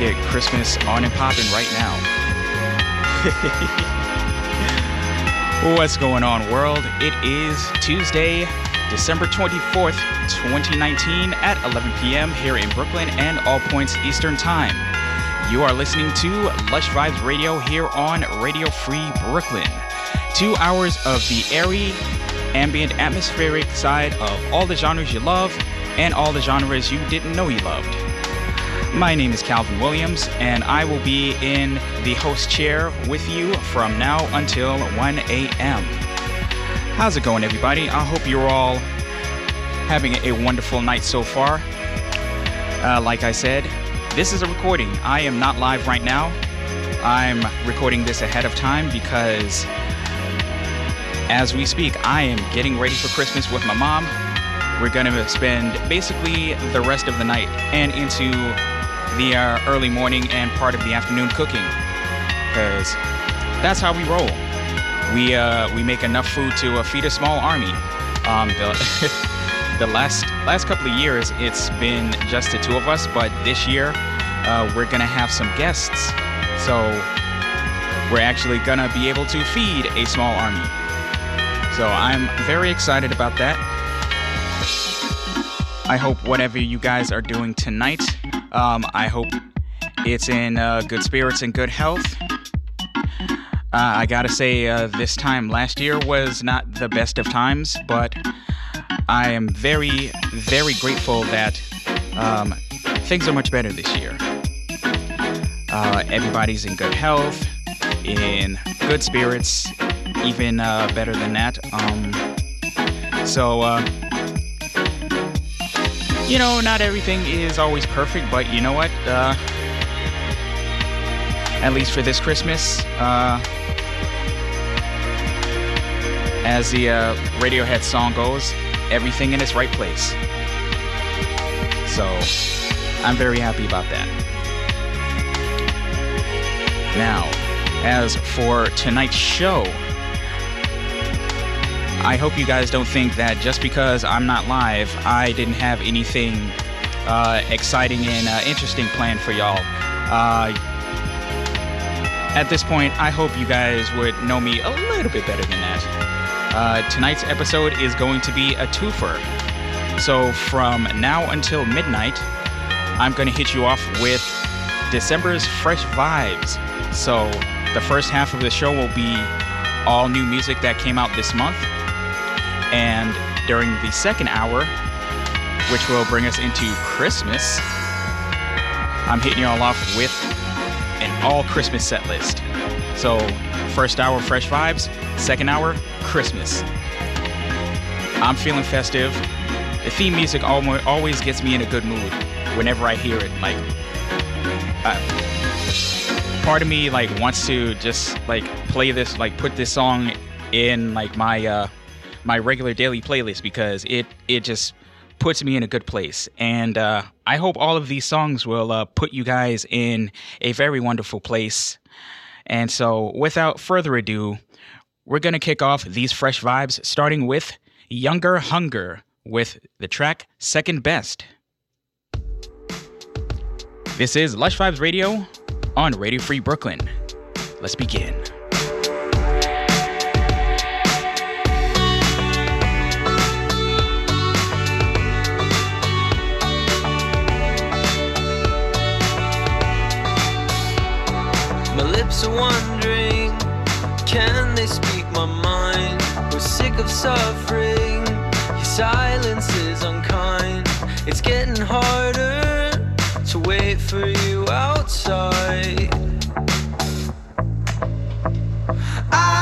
get Christmas on and popping right now. What's going on, world? It is Tuesday, December 24th, 2019, at 11 p.m. here in Brooklyn and all points Eastern Time. You are listening to Lush Vibes Radio here on Radio Free Brooklyn. Two hours of the airy, ambient, atmospheric side of all the genres you love and all the genres you didn't know you loved. My name is Calvin Williams, and I will be in the host chair with you from now until 1 a.m. How's it going, everybody? I hope you're all having a wonderful night so far. Uh, like I said, this is a recording. I am not live right now. I'm recording this ahead of time because as we speak, I am getting ready for Christmas with my mom. We're going to spend basically the rest of the night and into the uh, early morning and part of the afternoon cooking because that's how we roll. We uh, we make enough food to uh, feed a small army. Um, the the last last couple of years, it's been just the two of us, but this year uh, we're gonna have some guests, so we're actually gonna be able to feed a small army. So I'm very excited about that. I hope whatever you guys are doing tonight, um, I hope it's in uh, good spirits and good health. Uh, I gotta say, uh, this time last year was not the best of times, but I am very, very grateful that um, things are much better this year. Uh, everybody's in good health, in good spirits, even uh, better than that. Um, so, uh, you know, not everything is always perfect, but you know what? Uh, at least for this Christmas, uh, as the uh, Radiohead song goes, everything in its right place. So, I'm very happy about that. Now, as for tonight's show, I hope you guys don't think that just because I'm not live, I didn't have anything uh, exciting and uh, interesting planned for y'all. Uh, at this point, I hope you guys would know me a little bit better than that. Uh, tonight's episode is going to be a twofer. So from now until midnight, I'm going to hit you off with December's fresh vibes. So the first half of the show will be all new music that came out this month. And during the second hour, which will bring us into Christmas, I'm hitting you all off with an all Christmas set list. So, first hour, fresh vibes. Second hour, Christmas. I'm feeling festive. The theme music always gets me in a good mood whenever I hear it. Like, uh, part of me like wants to just like play this, like put this song in like my uh, my regular daily playlist because it it just puts me in a good place. And uh, I hope all of these songs will uh, put you guys in a very wonderful place. And so, without further ado, we're going to kick off these fresh vibes, starting with Younger Hunger with the track Second Best. This is Lush Vibes Radio on Radio Free Brooklyn. Let's begin. Lips are wondering Can they speak my mind? We're sick of suffering Your silence is unkind It's getting harder To wait for you outside I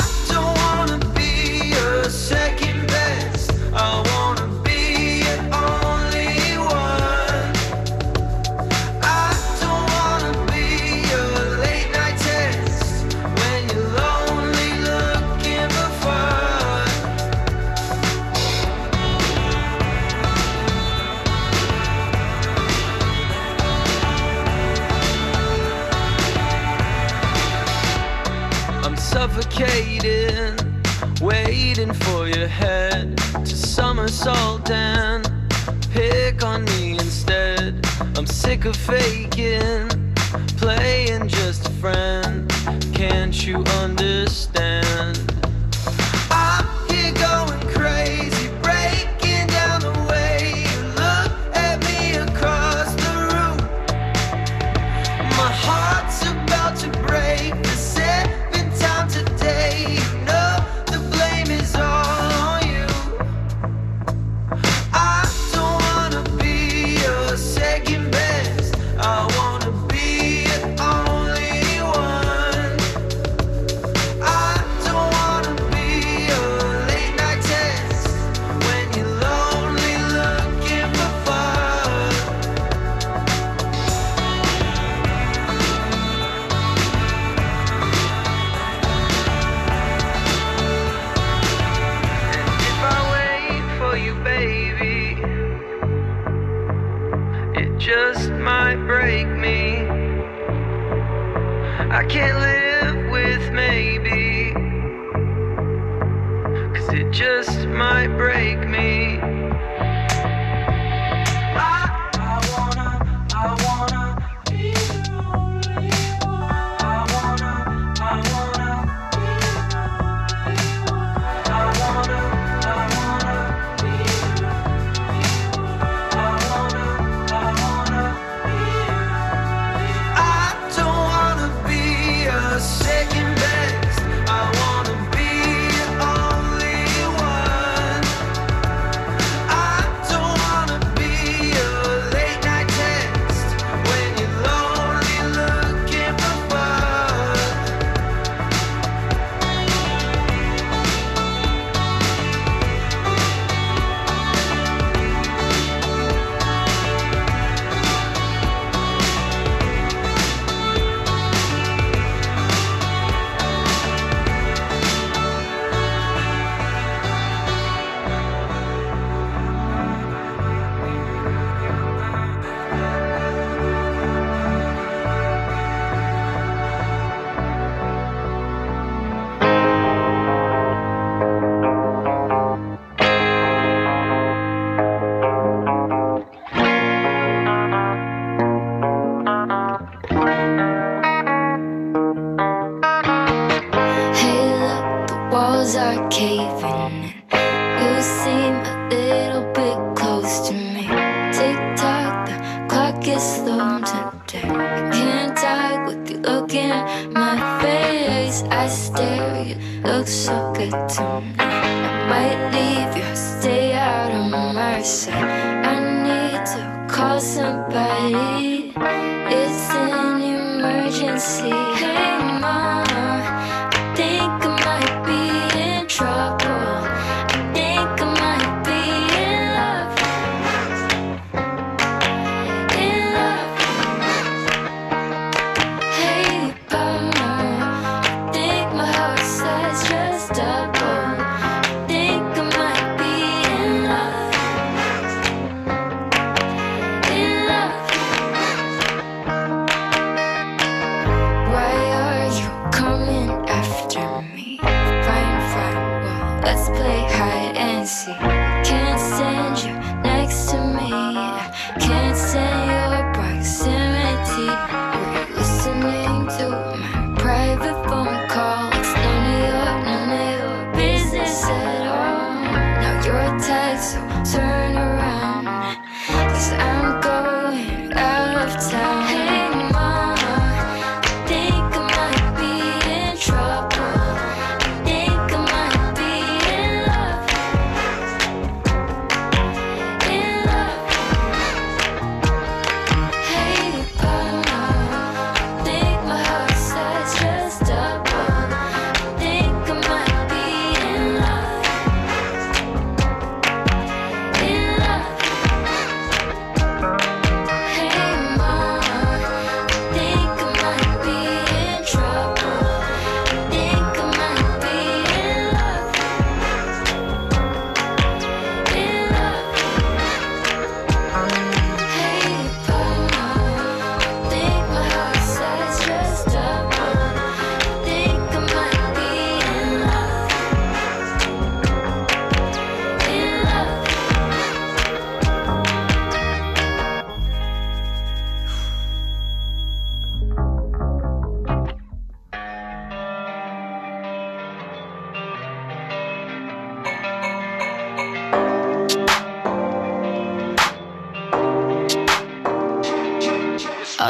head to somersault and pick on me instead. I'm sick of faking, playing just a friend. Can't you understand?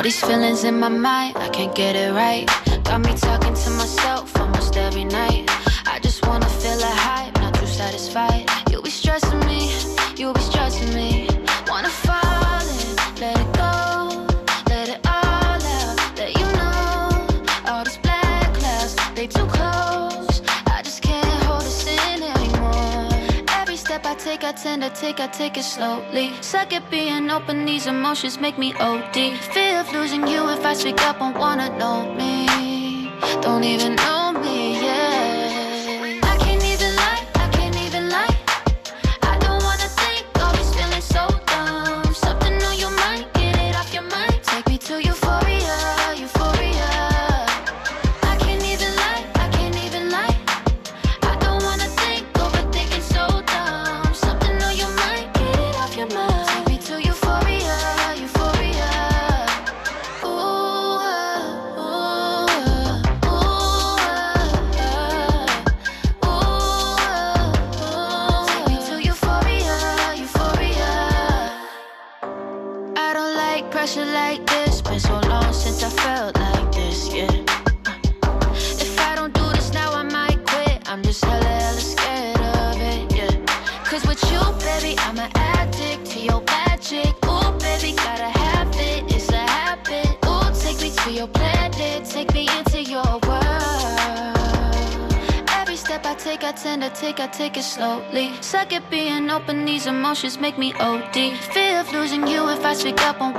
these feelings in my mind, I can't get it right. Got me talking to myself almost every night. I just wanna feel a high, not too satisfied. You'll be stressing me, you'll be stressing me. Wanna fall in, let it go, let it all out. Let you know, all these black clouds, they too close. I just can't hold us in anymore. Every step I take, I tend to take, I take it slowly. Suck at being open, these emotions make me OD. Feel losing you if I speak up, won't wanna know me. Don't even know emotions make me OD. Fear of losing you if I speak up on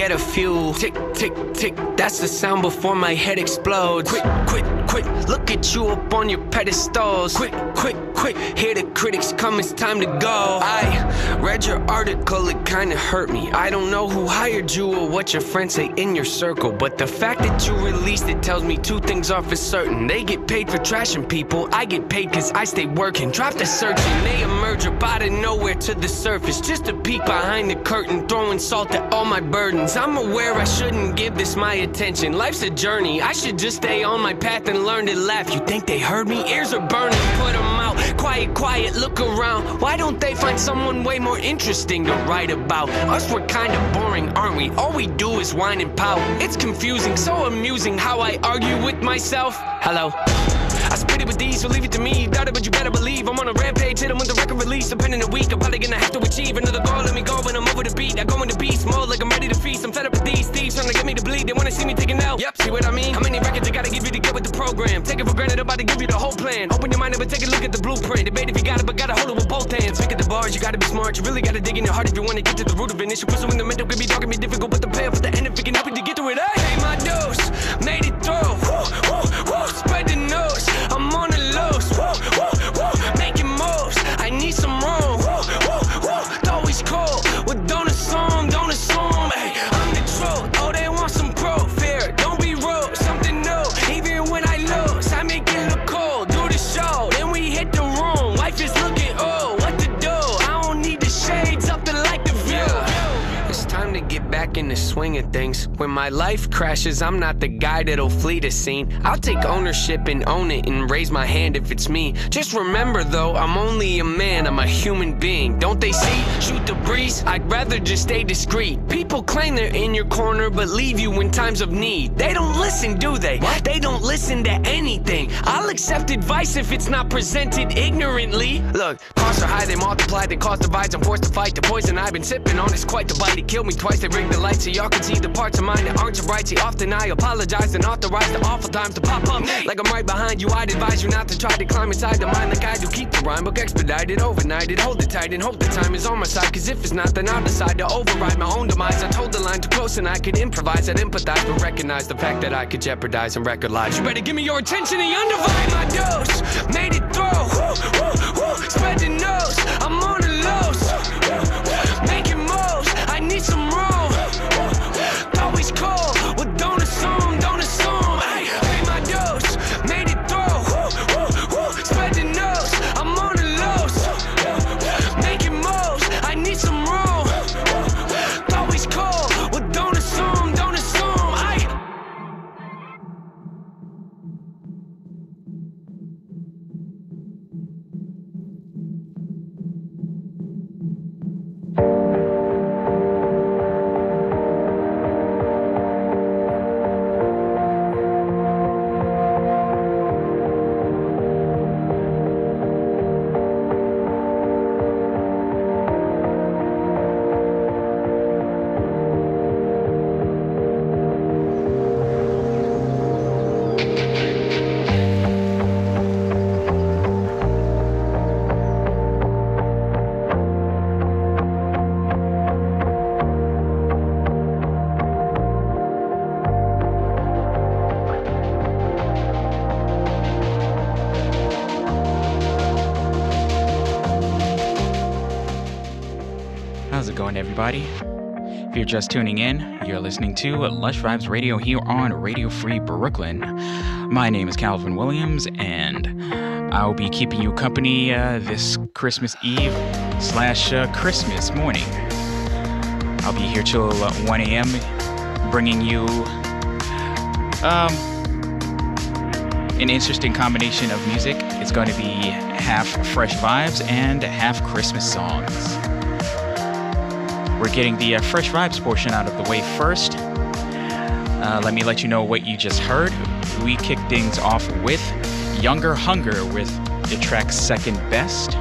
get a few. Tick, tick, tick, that's the sound before my head explodes. Quick, quick, quick, look at you up on your pedestals. Quick, quick, hear the critics come, it's time to go. I read your article, it kinda hurt me. I don't know who hired you or what your friends say in your circle, but the fact that you released it tells me two things are for certain. They get paid for trashing people, I get paid cause I stay working. Drop the searching, they emerge up out of nowhere to the surface. Just a peek behind the curtain, throwing salt at all my burdens. I'm aware I shouldn't give this my attention. Life's a journey, I should just stay on my path and learn to laugh. You think they heard me? Ears are burning, put them. Quiet, quiet, look around. Why don't they find someone way more interesting to write about? Us, we're kinda boring, aren't we? All we do is whine and pout. It's confusing, so amusing how I argue with myself. Hello. Spit it with these, so leave it to me. Doubt it, but you better believe I'm on a rampage. Hit them with the record release. I'm Depending a week, I'm probably gonna have to achieve another goal. Let me go when I'm over the beat. I go into beast mode like I'm ready to feast. I'm fed up with these thieves trying to get me to bleed. They wanna see me taking out. Yep, see what I mean? How many records I gotta give you to get with the program? Take it for granted, I'm about to give you the whole plan. Open your mind up and take a look at the blueprint. Debate if you got it, but gotta hold it with both hands. Pick at the bars, you gotta be smart. You really gotta dig in your heart if you wanna get to the root of it. Issue pursuing the mental could be dark and be difficult, but the payoff at the end if it can help you to get through it. I swing of things. When my life crashes, I'm not the guy that'll flee the scene. I'll take ownership and own it and raise my hand if it's me. Just remember though, I'm only a man, I'm a human being. Don't they see? Shoot the breeze, I'd rather just stay discreet. People claim they're in your corner, but leave you in times of need. They don't listen, do they? What? They don't listen to anything. I'll accept advice if it's not presented ignorantly. Look, costs are high, they multiply, they cause divides. I'm forced to fight the poison I've been sipping on. It's quite the bite. It killed me twice. They rigged the lights so y'all can see the parts of mine that aren't so bright. See, often I apologize and authorize the awful times to pop up. Like I'm right behind you. I'd advise you not to try to climb inside the mind like I do. Keep the rhyme book expedited, overnighted. Hold it tight and hope the time is on my side. Cause if it's not, then I'll decide to override my own demise. I told the line too close and I could improvise. I'd empathize, but recognize the fact that I could jeopardize and record lives. You better give me your attention and undivided my dose. Made it through. Woo, woo, woo. Spread the nose. I'm on just tuning in, you're listening to Lush Vibes Radio here on Radio Free Brooklyn. My name is Calvin Williams, and I'll be keeping you company uh, this Christmas Eve slash uh, Christmas morning. I'll be here till uh, 1 a.m., bringing you um, an interesting combination of music. It's going to be half fresh vibes and half Christmas songs. We're getting the uh, fresh vibes portion out of the way first. Uh, let me let you know what you just heard. We kicked things off with Younger Hunger with the track Second Best.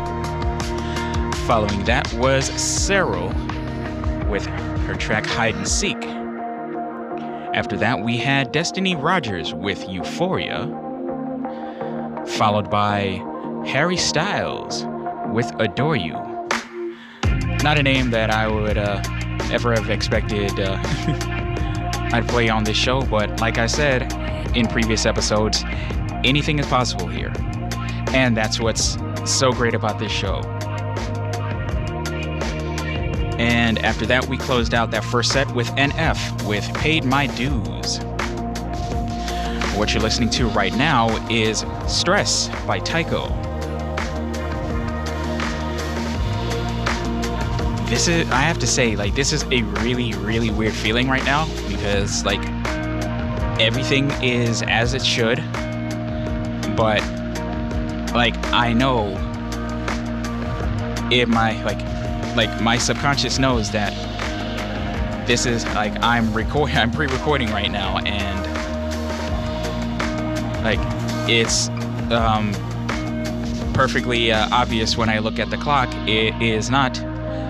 Following that was Cyril with her track Hide and Seek. After that, we had Destiny Rogers with Euphoria, followed by Harry Styles with Adore You. Not a name that I would uh, ever have expected uh, I'd play on this show, but like I said in previous episodes, anything is possible here. And that's what's so great about this show. And after that, we closed out that first set with NF with Paid My Dues. What you're listening to right now is Stress by Tycho. This is, I have to say, like, this is a really, really weird feeling right now because, like, everything is as it should, but, like, I know in my, like, like my subconscious knows that this is like I'm recording I'm pre-recording right now and like it's um perfectly uh, obvious when I look at the clock it is not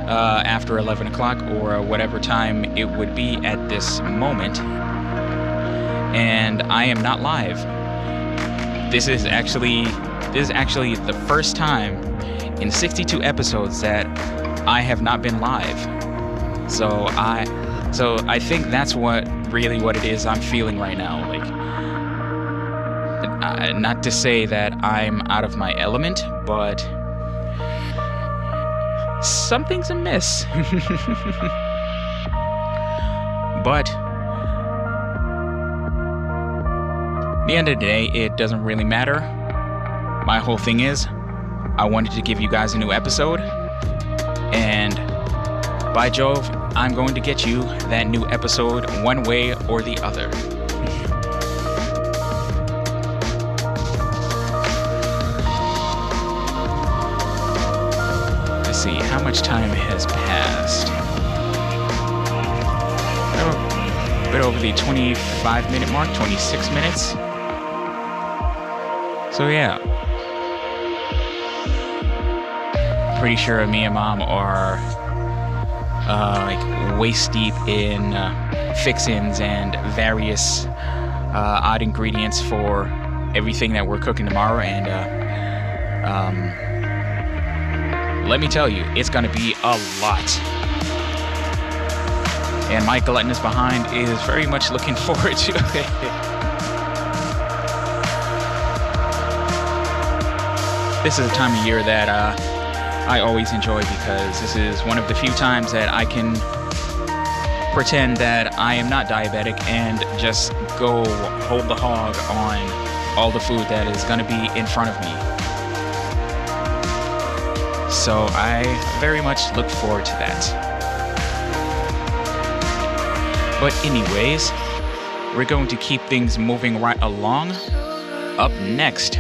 uh, after 11 o'clock or whatever time it would be at this moment and I am not live this is actually this is actually the first time in 62 episodes that I have not been live. So I so I think that's what really what it is I'm feeling right now. Like uh, not to say that I'm out of my element, but something's amiss. but the end of the day, it doesn't really matter. My whole thing is I wanted to give you guys a new episode and by Jove, I'm going to get you that new episode one way or the other. See, how much time has passed? Oh, a bit over the 25 minute mark, 26 minutes. So, yeah. pretty sure me and mom are uh, like waist deep in uh, fixins and various uh, odd ingredients for everything that we're cooking tomorrow. And uh, um, let me tell you, it's gonna be a lot. And my gluttonous behind is very much looking forward to it. this is a time of year that uh, I always enjoy because this is one of the few times that I can pretend that I am not diabetic and just go hold the hog on all the food that is going to be in front of me. So I very much look forward to that. But, anyways, we're going to keep things moving right along. Up next,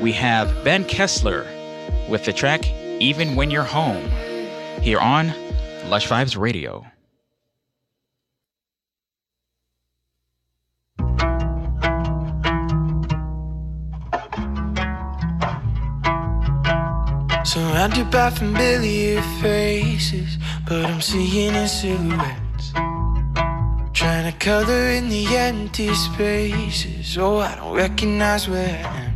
we have Ben Kessler with the track even when you're home, here on Lush Vibes Radio. Surrounded by familiar faces, but I'm seeing in silhouettes. Trying to color in the empty spaces. Oh, I don't recognize where I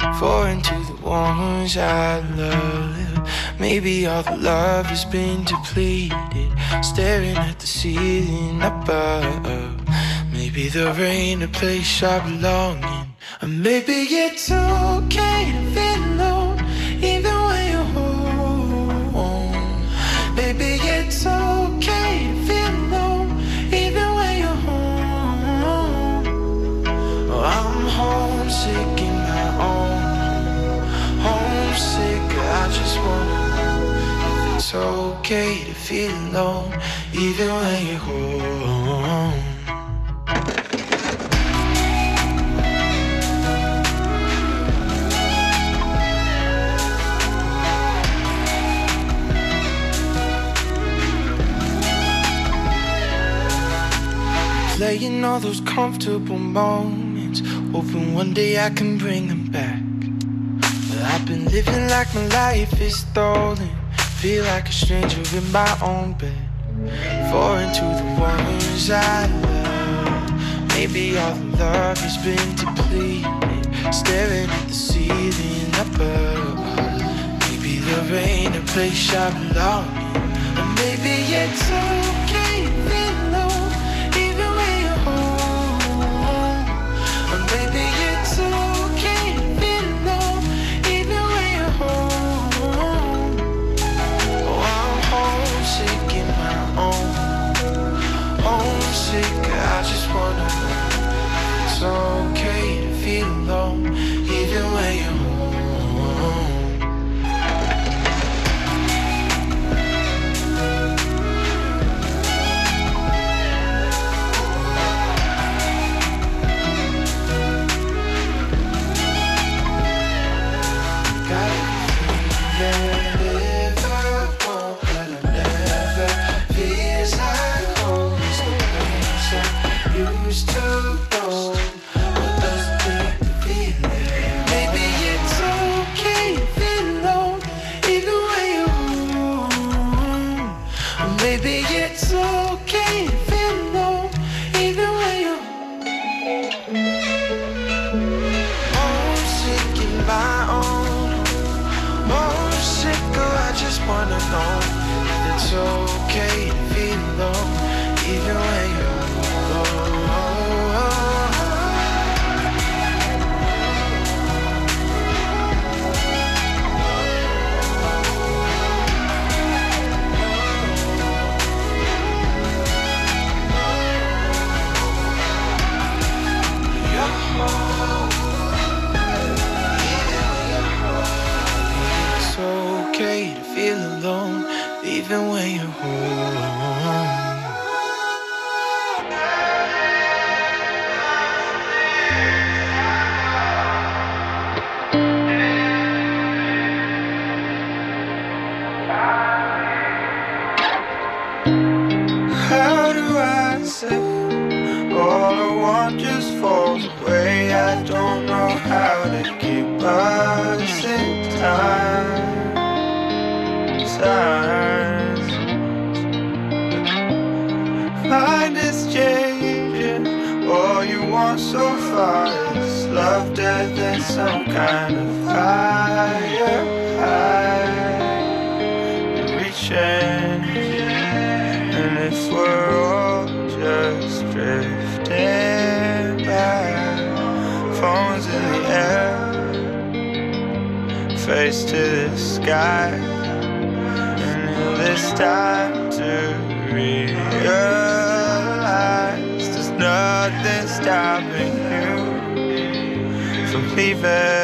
am. Foreign to the ones I love. Maybe all the love has been depleted. Staring at the ceiling above. Maybe there ain't a place I belong in. Or maybe it's okay to feel alone, homesick in my own home. homesick. I just wanna it's okay to feel alone, even when you're home. Playing all those comfortable moments, Hoping one day I can bring them back. Well, I've been living like my life is stolen. Feel like a stranger in my own bed. Foreign to the ones I love. Maybe all the love has been depleted. Staring at the ceiling above. Maybe there ain't a place I belong. Or maybe it's all. okay to feel alone, even when you're. feel alone, even when you're home. sky And it is time to realize There's nothing stopping you From leaving.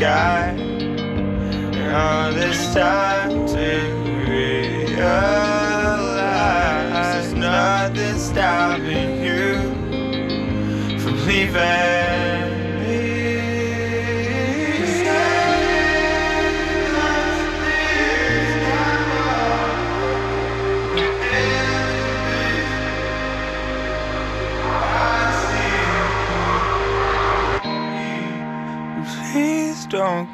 sky. All this time to realize there's nothing stopping you from leaving.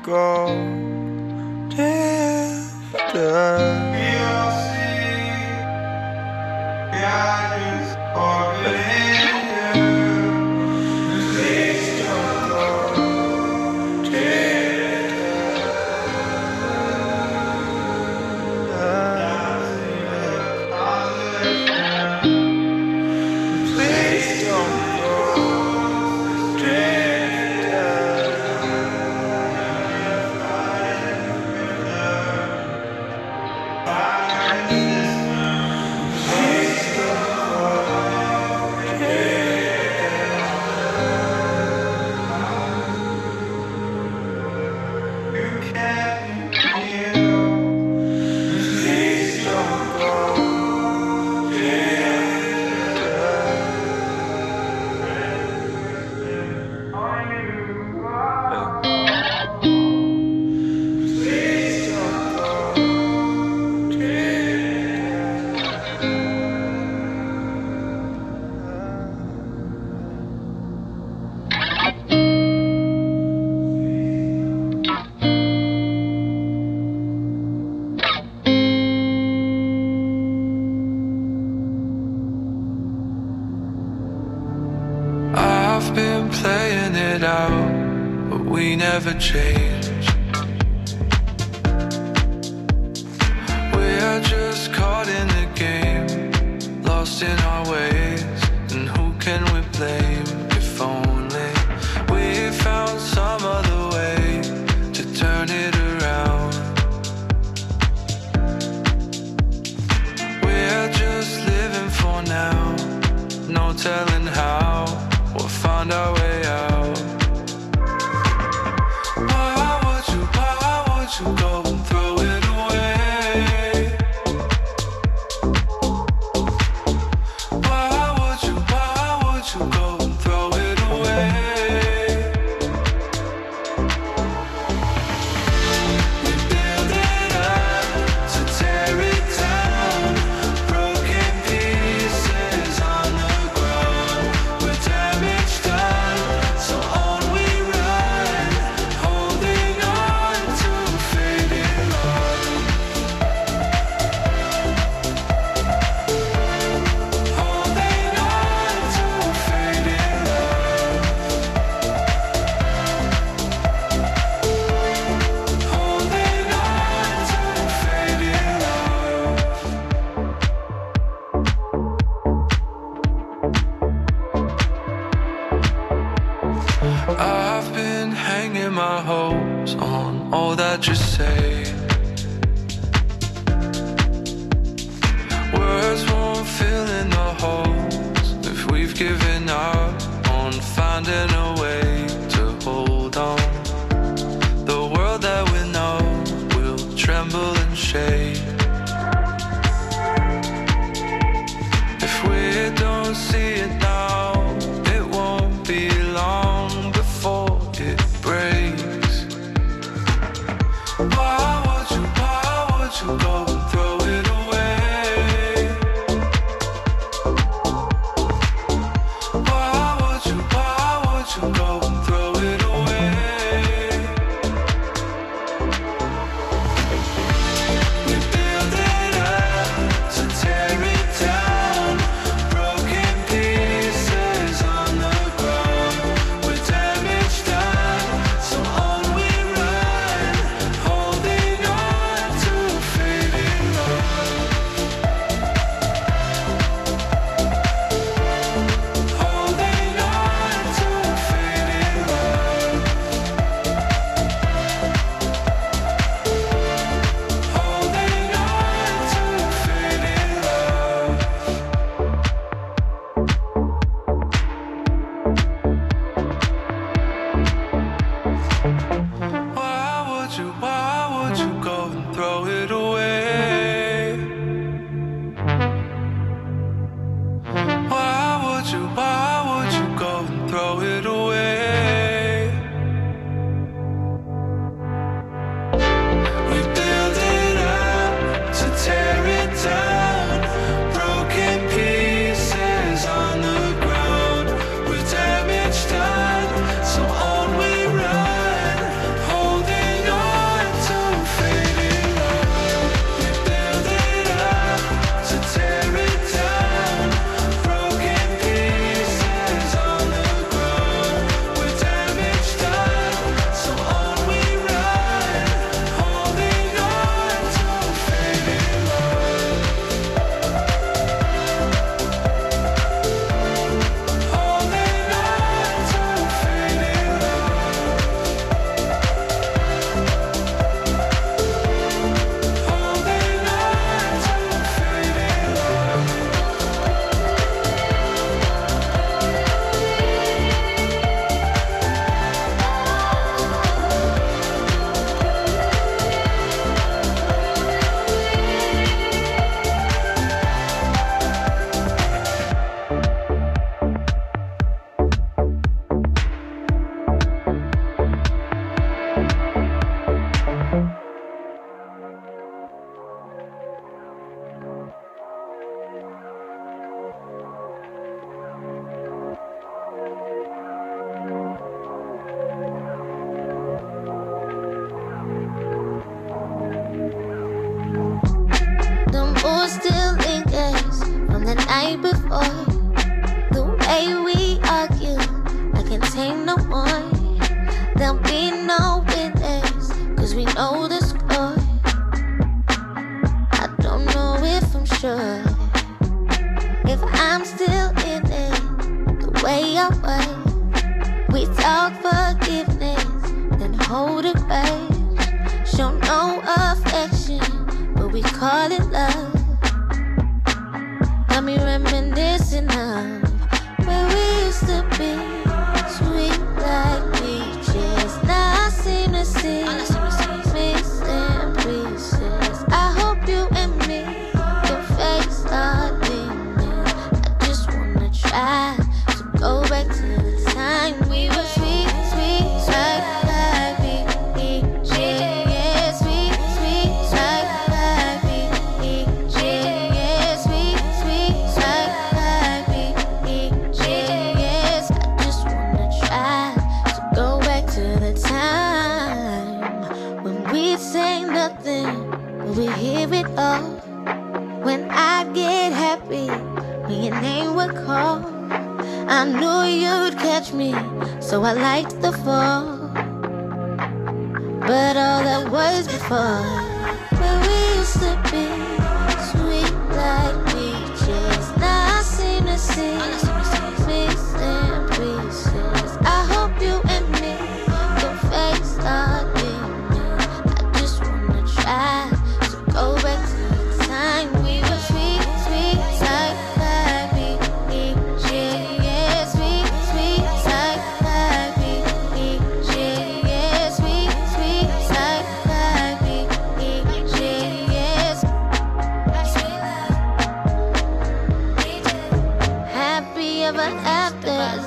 go drifting. Change.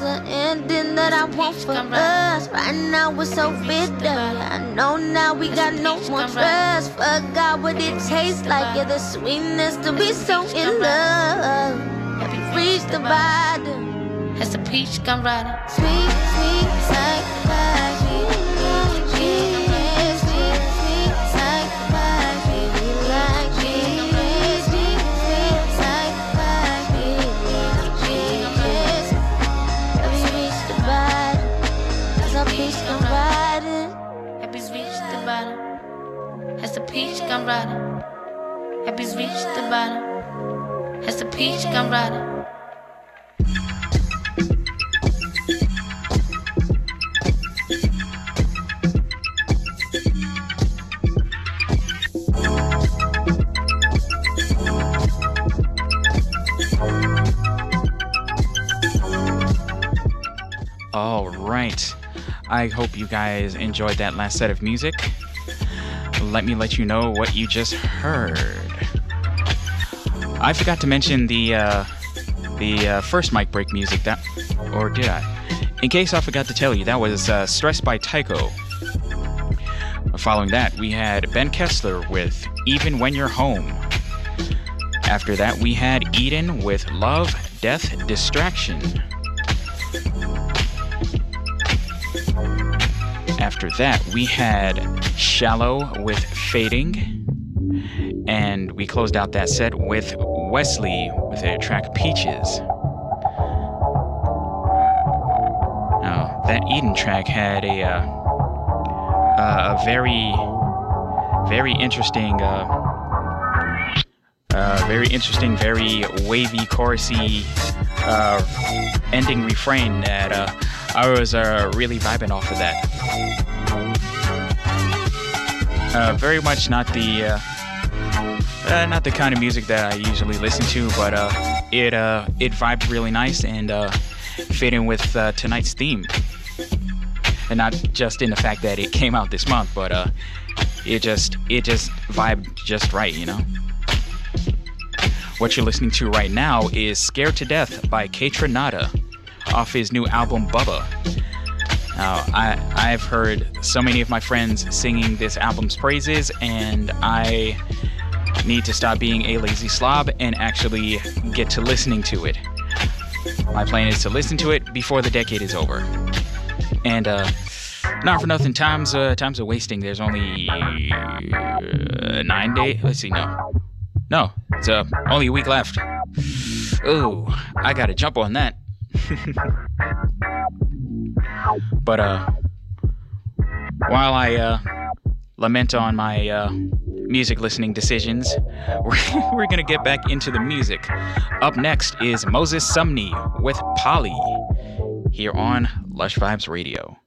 An ending that I want for us. Right now we're so bitter. I know now we got no more trust. Forgot what it tastes like. Yeah, the sweetness to be so in love. Have you reached the bottom? Has the peach gone riding? Sweet, sweet, like, gone riding? Have reached the bottom? Has the peach gone riding? All right. I hope you guys enjoyed that last set of music. Let me let you know what you just heard. I forgot to mention the uh, the uh, first mic break music that, or did I? In case I forgot to tell you, that was uh, "Stressed" by Tycho. Following that, we had Ben Kessler with "Even When You're Home." After that, we had Eden with "Love, Death, Distraction." After that, we had Shallou with Fading. And we closed out that set with WESLEE with their track Peaches. Now, that Eden track had a, uh, uh, a very, very interesting, uh, uh, very interesting, very wavy, chorusy uh, ending refrain that uh, I was really vibing off of that. Uh, very much not the uh, uh, not the kind of music that I usually listen to, but uh, it uh, it vibed really nice and uh, fit in with tonight's theme. And not just in the fact that it came out this month, but it just it just vibed just right, you know. What you're listening to right now is "Scared to Death" by Kaytranada off his new album Bubba. Now, I, I've heard so many of my friends singing this album's praises, and I need to stop being a lazy slob and actually get to listening to it. My plan is to listen to it before the decade is over. And, uh, not for nothing, time's, uh, time's a wasting. There's only uh, nine days. Let's see, no. No, it's uh, only a week left. Ooh, I gotta jump on that. but uh while I uh lament on my uh, music listening decisions. We're, we're gonna get back into the music. Up next is Moses Sumney with Polly here on Lush Vibes Radio.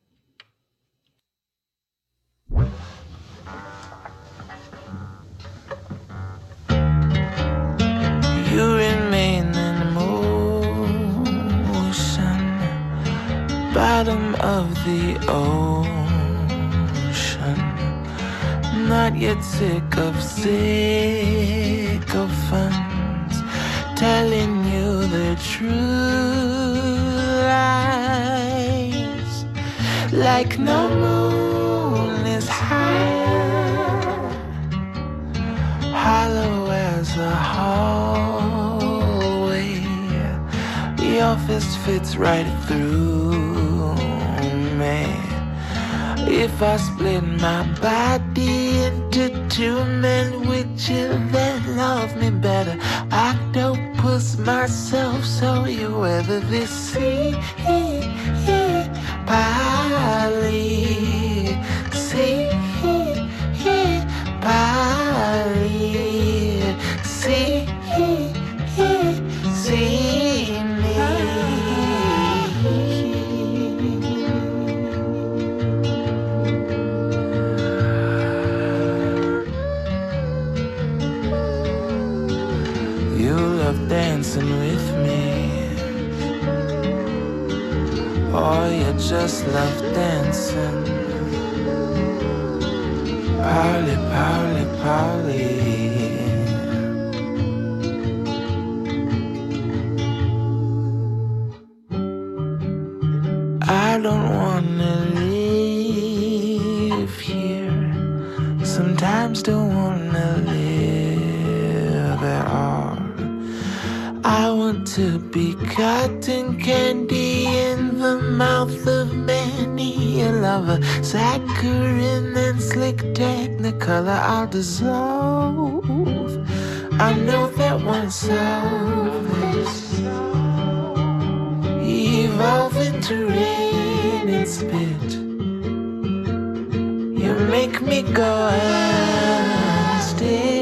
You in bottom of the ocean. Not yet sick of sycophants telling you the true lies. Like no moon is high, hollow as a hallway. Your fist fits right through If I split my body into two men, would you then love me better? I don't Octopus myself, so you weather this sea. Polly, see, Or you just love dancing. Polly, Polly, Polly. I don't wanna live here. Sometimes don't wanna live at all. I want to be cotton candy mouth of many a lover. Saccharine and slick technicolor, I'll dissolve. I know that once I'll evolve into rain and spit. You make me go unstaged.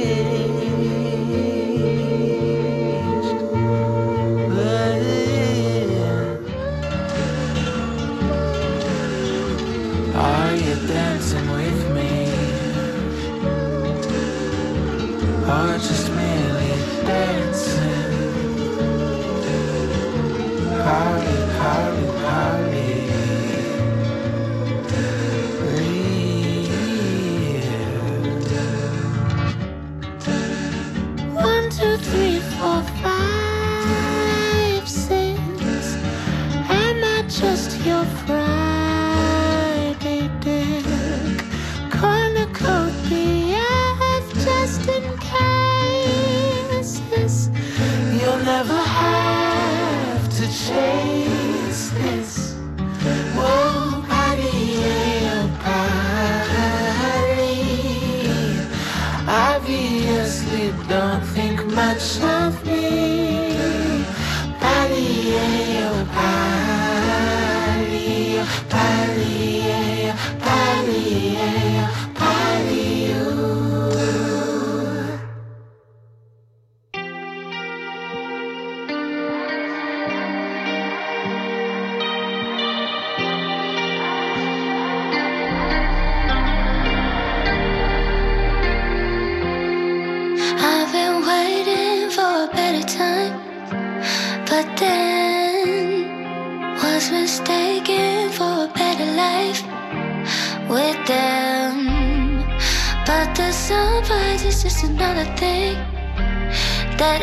That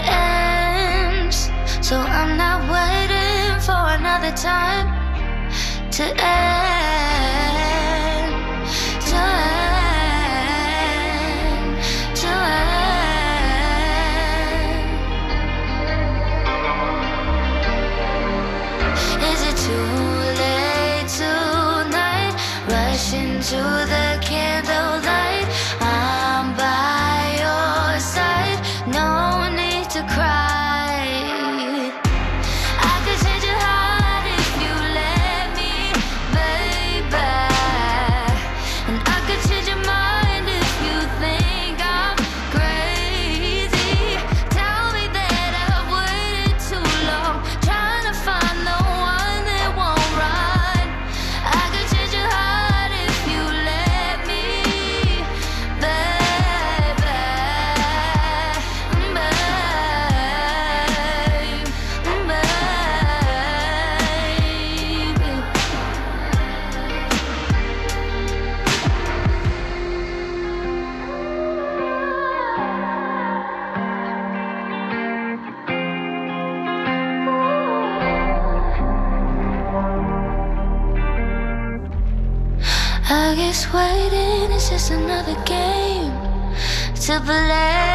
ends. So I'm not waiting for another time to end. To play.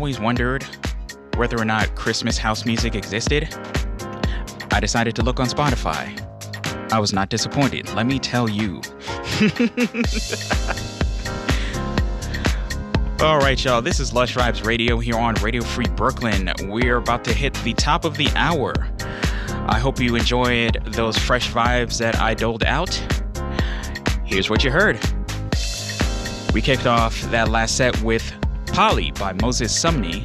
Always wondered whether or not Christmas house music existed. I decided to look on Spotify. I was not disappointed, let me tell you. All right, y'all, this is Lush Vibes Radio here on Radio Free Brooklyn. We're about to hit the top of the hour. I hope you enjoyed those fresh vibes that I doled out. Here's what you heard. We kicked off that last set with Polly by Moses Sumney,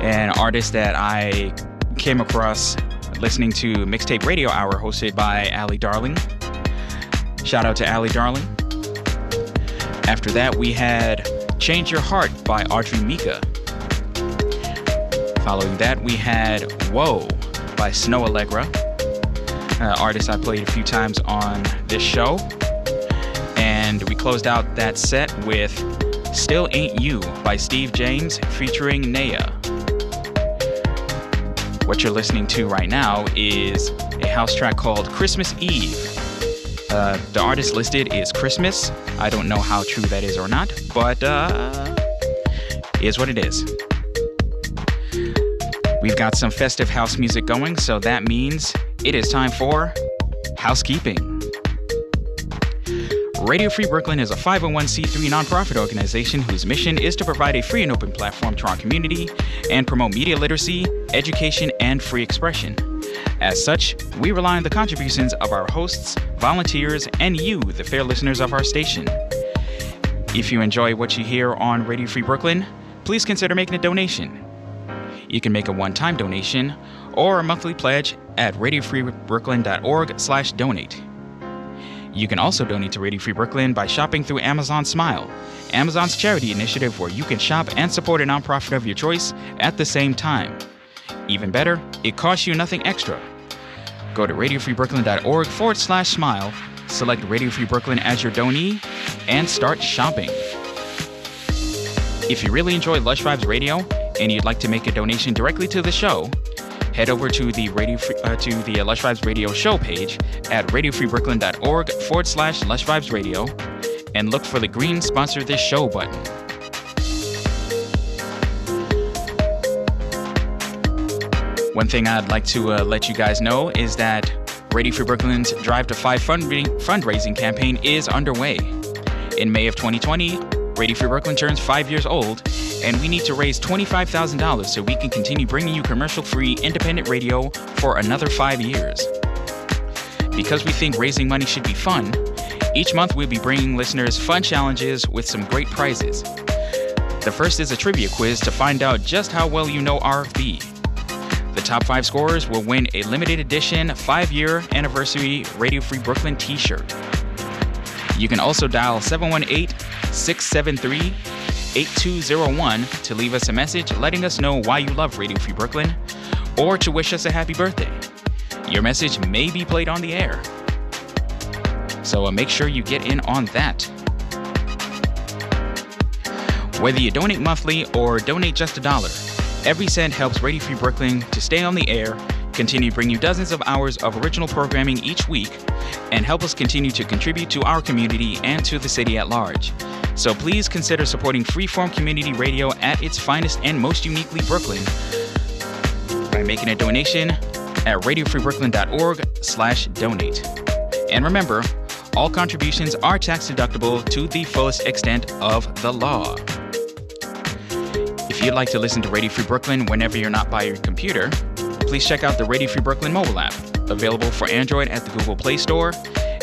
an artist that I came across listening to Mixtape Radio Hour hosted by Ali Darling. Shout out to Ali Darling. After that, we had Change Your Heart by Audrey Mika. Following that, we had Whoa by Snoh Aalegra, an artist I played a few times on this show. And we closed out that set with Still Ain't You by Steve James featuring Nea. What you're listening to right now is a house track called Christmas Eve. Uh, the artist listed is Christmas. I don't know how true that is or not, but uh, is what it is. We've got some festive house music going, so that means it is time for housekeeping. Radio Free Brooklyn is a 501c3 nonprofit organization whose mission is to provide a free and open platform to our community and promote media literacy, education, and free expression. As such, we rely on the contributions of our hosts, volunteers, and you, the fair listeners of our station. If you enjoy what you hear on Radio Free Brooklyn, please consider making a donation. You can make a one-time donation or a monthly pledge at radiofreebrooklyn.org/donate. You can also donate to Radio Free Brooklyn by shopping through Amazon Smile, Amazon's charity initiative where you can shop and support a nonprofit of your choice at the same time. Even better, it costs you nothing extra. Go to radiofreebrooklyn.org forward slash smile, select Radio Free Brooklyn as your donee, and start shopping. If you really enjoy Lush Vibes Radio and you'd like to make a donation directly to the show, head over to the radio free, uh, to the Lush Vibes Radio show page at radiofreebrooklyn.org forward slash Lush Vibes Radio and look for the green sponsor this show button. One thing I'd like to uh, let you guys know is that Radio Free Brooklyn's Drive to Five fundraising campaign is underway. In May of 2020, Radio Free Brooklyn turns five years old, and we need to raise $25,000 so we can continue bringing you commercial free independent radio for another five years. Because we think raising money should be fun, each month we'll be bringing listeners fun challenges with some great prizes. The first is a trivia quiz to find out just how well you know RFB. The top five scorers will win a limited edition five year anniversary Radio Free Brooklyn t shirt. You can also dial 718 673 8201 to leave us a message letting us know why you love Radio Free Brooklyn or to wish us a happy birthday. Your message may be played on the air. So uh, make sure you get in on that. Whether you donate monthly or donate just a dollar, every cent helps Radio Free Brooklyn to stay on the air, continue bringing you dozens of hours of original programming each week, and help us continue to contribute to our community and to the city at large. So please consider supporting freeform community radio at its finest and most uniquely Brooklyn by making a donation at radiofreebrooklyn.org slash donate. And remember, all contributions are tax deductible to the fullest extent of the law. If you'd like to listen to Radio Free Brooklyn whenever you're not by your computer, please check out the Radio Free Brooklyn mobile app, available for Android at the Google Play Store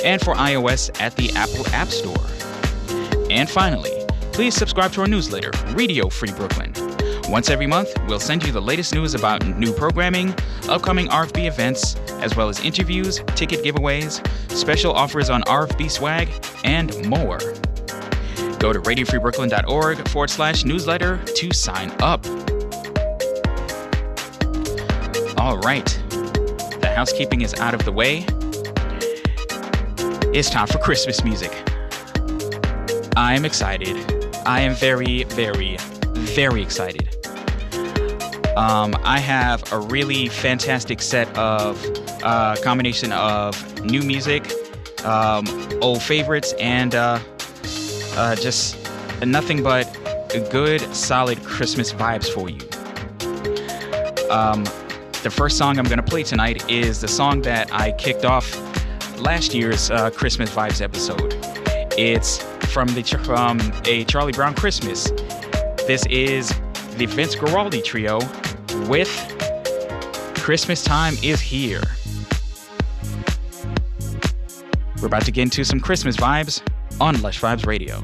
and for iOS at the Apple App Store. And finally, please subscribe to our newsletter, Radio Free Brooklyn. Once every month, we'll send you the latest news about new programming, upcoming RFB events, as well as interviews, ticket giveaways, special offers on RFB swag, and more. Go to radiofreebrooklyn.org forward slash newsletter to sign up. All right, the housekeeping is out of the way. It's time for Christmas music. I am excited. I am very, very, very excited. Um, I have a really fantastic set of uh, combination of new music, um, old favorites, and uh, uh, just nothing but good, solid Christmas vibes for you. Um, the first song I'm going to play tonight is the song that I kicked off last year's uh, Christmas Vibes episode. It's from the from um, a Charlie Brown Christmas. This is the Vince Guaraldi trio with Christmas Time is Here. We're about to get into some Christmas vibes on Lush Vibes Radio.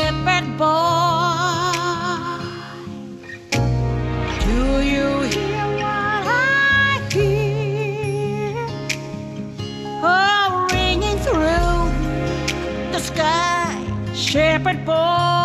shepherd boy. Do you hear what I hear? Oh, ringing through the sky, shepherd boy.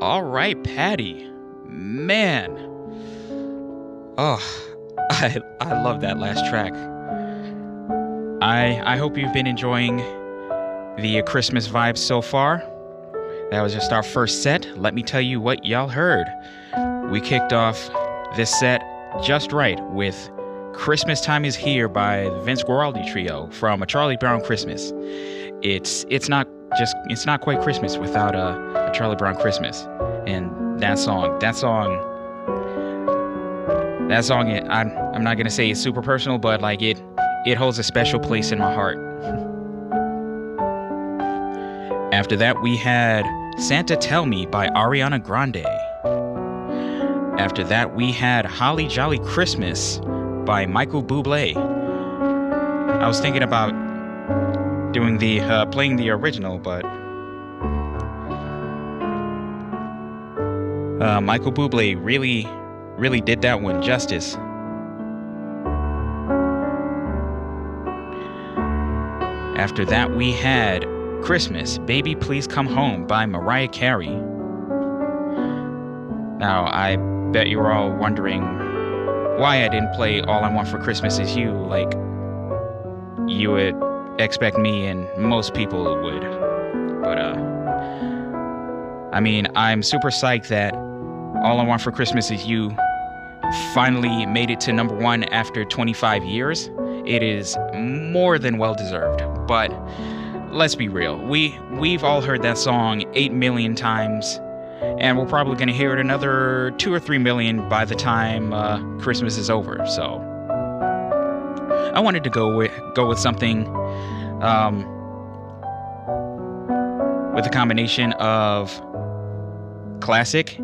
All right, Patti. Man. Oh, I, I love that last track. I, I hope you've been enjoying the Christmas vibes so far. That was just our first set. Let me tell you what y'all heard. We kicked off this set just right with Christmas Time Is Here by the Vince Guaraldi Trio from A Charlie Brown Christmas. It's it's not just it's not quite Christmas without a, a Charlie Brown Christmas. And that song, that song that song it, I'm I'm not gonna say it's super personal, but like it it holds a special place in my heart. After that, we had Santa Tell Me by Ariana Grande. After that, we had Holly Jolly Christmas by Michael Bublé. I was thinking about doing the uh, playing the original, but uh, Michael Bublé really, really did that one justice. After that, we had Christmas, Baby Please Come Home by Mariah Carey. Now, I bet you're all wondering why I didn't play All I Want for Christmas Is You like you would expect me and most people would. But, uh, I mean, I'm super psyched that All I Want for Christmas Is You finally made it to number one after 25 years. It is more than well deserved. But let's be real. We we've all heard that song 8 million times and we're probably going to hear it another 2 or 3 million by the time uh, Christmas is over. So I wanted to go with go with something um, with a combination of classic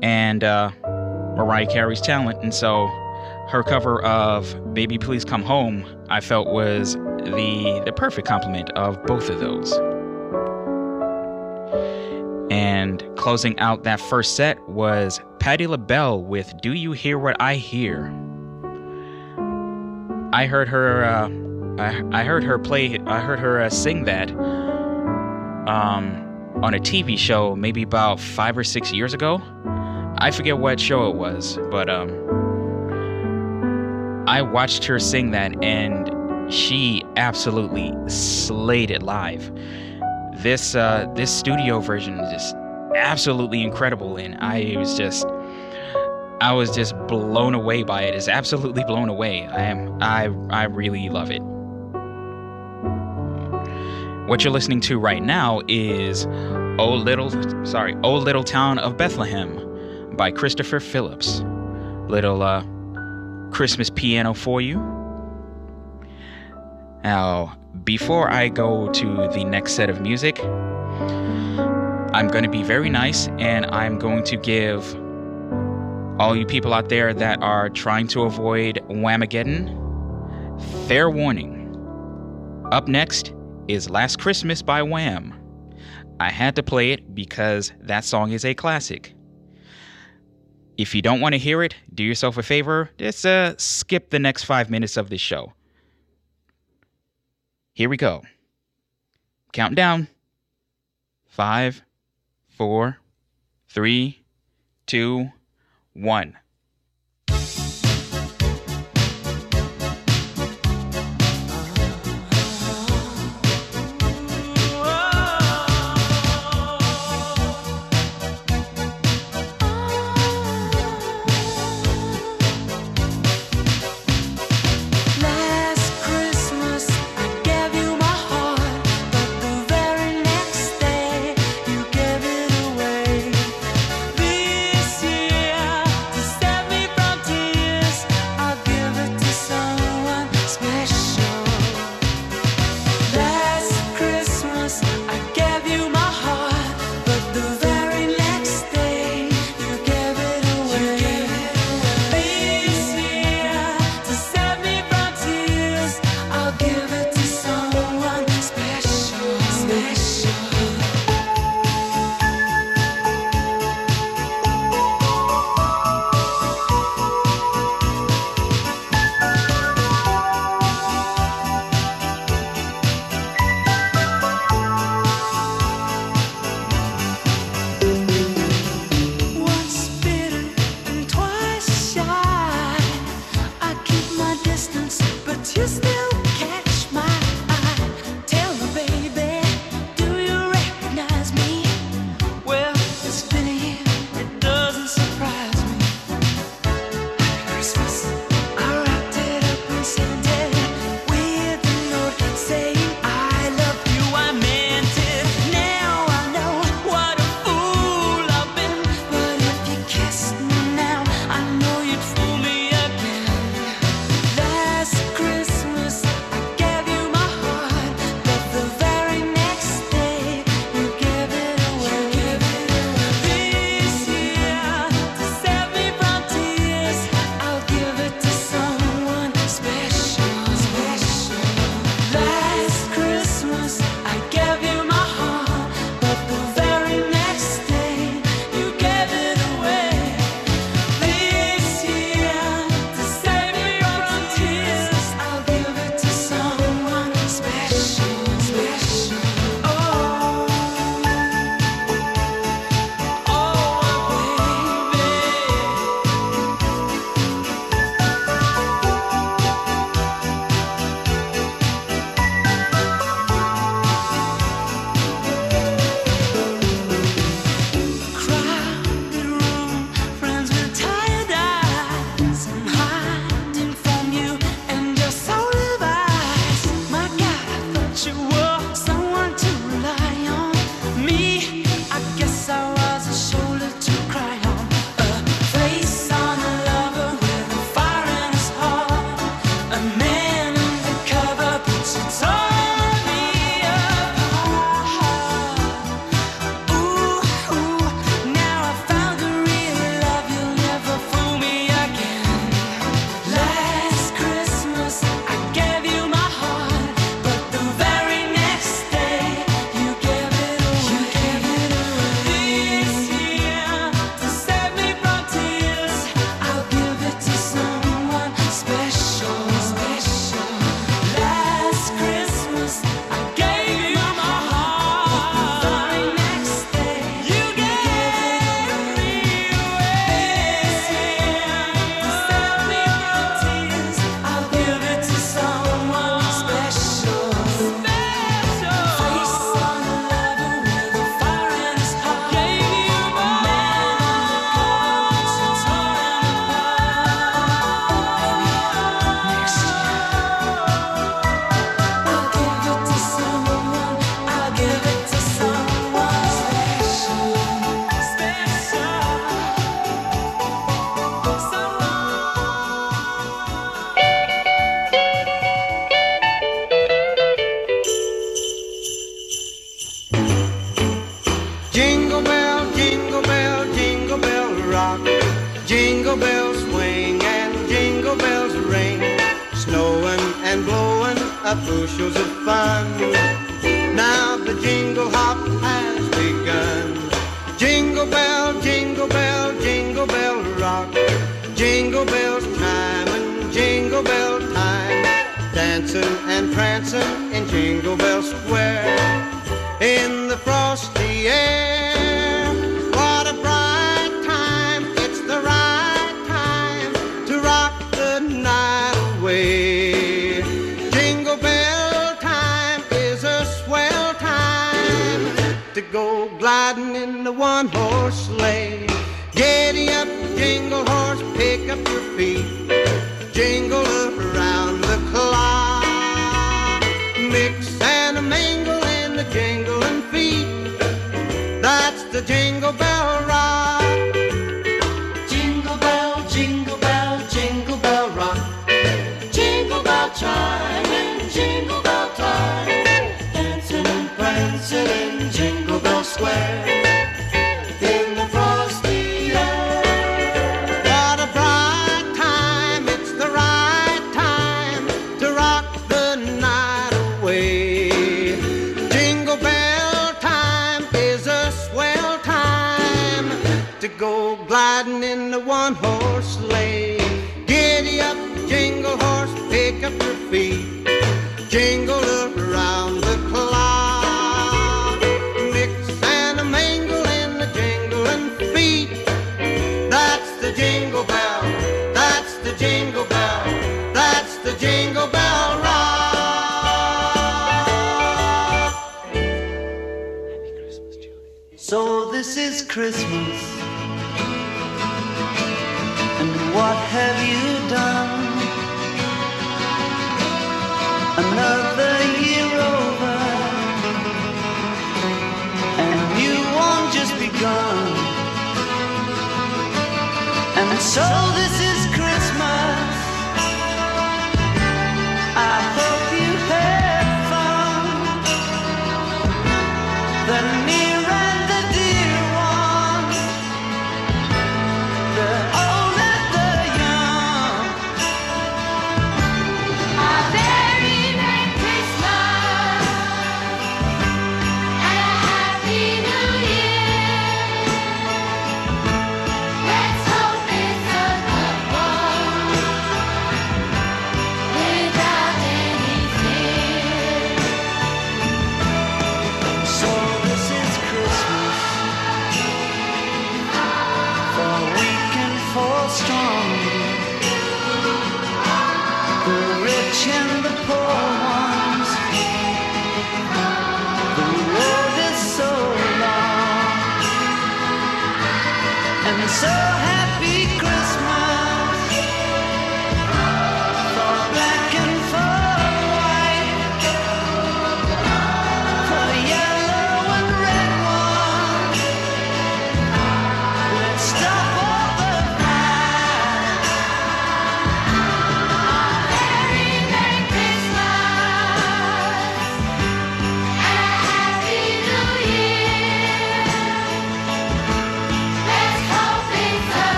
and uh, Mariah Carey's talent and so her cover of Baby Please Come Home I felt was the the perfect complement of both of those. And closing out that first set was Patti LaBelle with Do You Hear What I Hear? I heard her uh, I, I heard her play I heard her uh, sing that um, on a TV show maybe about 5 or 6 years ago. I forget what show it was, but um I watched her sing that and she absolutely slayed it live. This uh, this studio version is just absolutely incredible, and I was just I was just blown away by it. it. Is absolutely blown away. I am I I really love it. What you're listening to right now is "Oh Little Sorry, "Oh Little Town of Bethlehem" by Christopher Phillips. Little uh, Christmas piano for you. Now, before I go to the next set of music, I'm going to be very nice and I'm going to give all you people out there that are trying to avoid Whamageddon fair warning. Up next is Last Christmas by Wham. I had to play it because that song is a classic. If you don't want to hear it, do yourself a favor, just uh, skip the next five minutes of this show. Here we go. Count down. Five, four, three, two, one.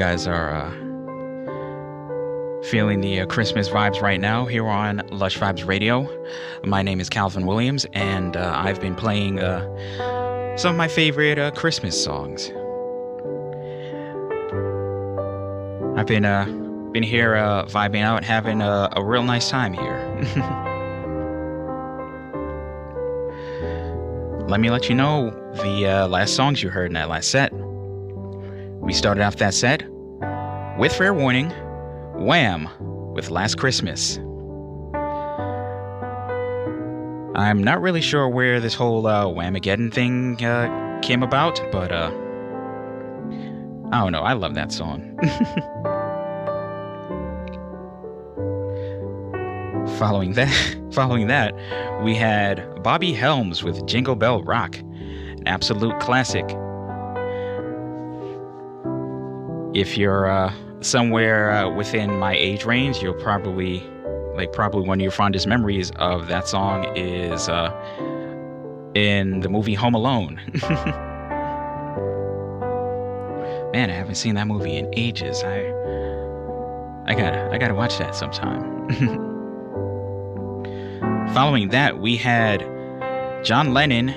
Guys are uh, feeling the uh, Christmas vibes right now here on Lush Vibes Radio. My name is Calvin Williams, and uh, I've been playing uh, some of my favorite uh, Christmas songs. I've been uh, been here vibing out, having a, a real nice time here. let me let you know the last songs you heard in that last set. We started off that set with Fair Warning, Wham with Last Christmas. I'm not really sure where this whole uh, Whamageddon thing uh, came about, but uh, I don't know. I love that song. following that, following that, we had Bobby Helms with Jingle Bell Rock, an absolute classic. If you're uh, somewhere uh, within my age range, you'll probably like probably one of your fondest memories of that song is uh, in the movie Home Alone. Man, I haven't seen that movie in ages. I I gotta I gotta watch that sometime. Following that, we had John Lennon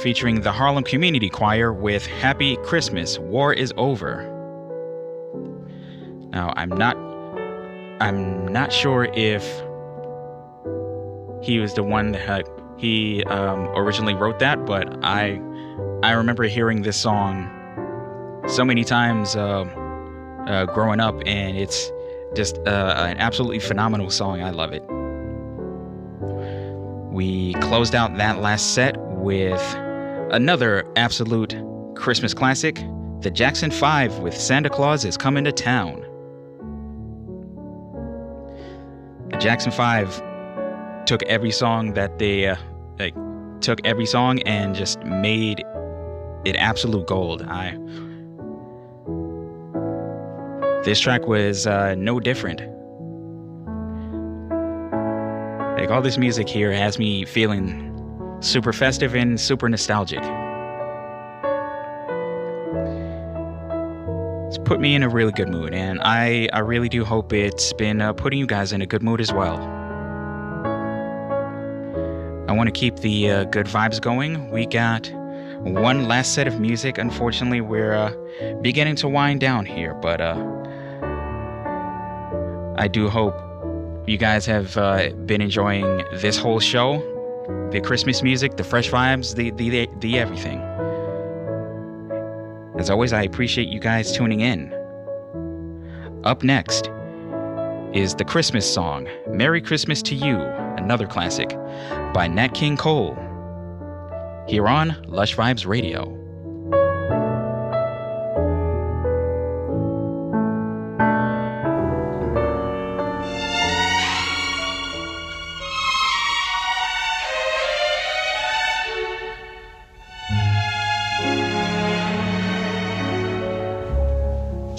featuring the Harlem Community Choir with Happy Christmas, War is Over. Now, I'm not I'm not sure if he was the one that he um, originally wrote that, but I I remember hearing this song so many times uh, uh, growing up, and it's just uh, an absolutely phenomenal song. I love it. We closed out that last set with another absolute Christmas classic, the Jackson 5 with Santa Claus is Coming to Town. Jackson 5 took every song that they uh, like, took every song and just made it absolute gold. I this track was uh, no different. Like all this music here has me feeling super festive and super nostalgic. It's put me in a really good mood, and I, I really do hope it's been uh, putting you guys in a good mood as well. I want to keep the uh, good vibes going. We got one last set of music. Unfortunately, we're uh, beginning to wind down here, but uh, I do hope you guys have uh, been enjoying this whole show the Christmas music, the fresh vibes, the, the, the, the everything. As always, I appreciate you guys tuning in. Up next is the Christmas song, Merry Christmas to You, another classic, by Nat King Cole, here on Lush Vibes Radio.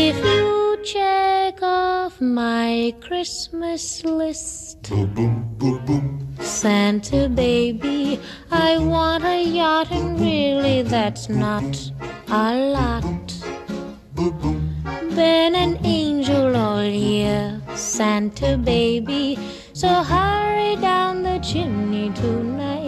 if you check off my Christmas list. boom, boom, boom, boom. Santa baby, I want a yacht, and really that's not a lot. Been an angel all year, Santa baby, so hurry down the chimney tonight.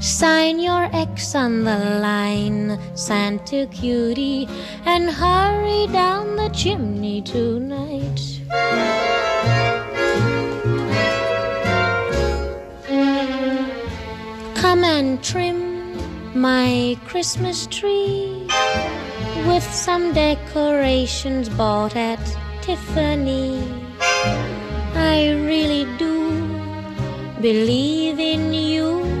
Sign your X on the line, Santa cutie, and hurry down the chimney tonight. Come and trim my Christmas tree with some decorations bought at Tiffany. I really do believe in you.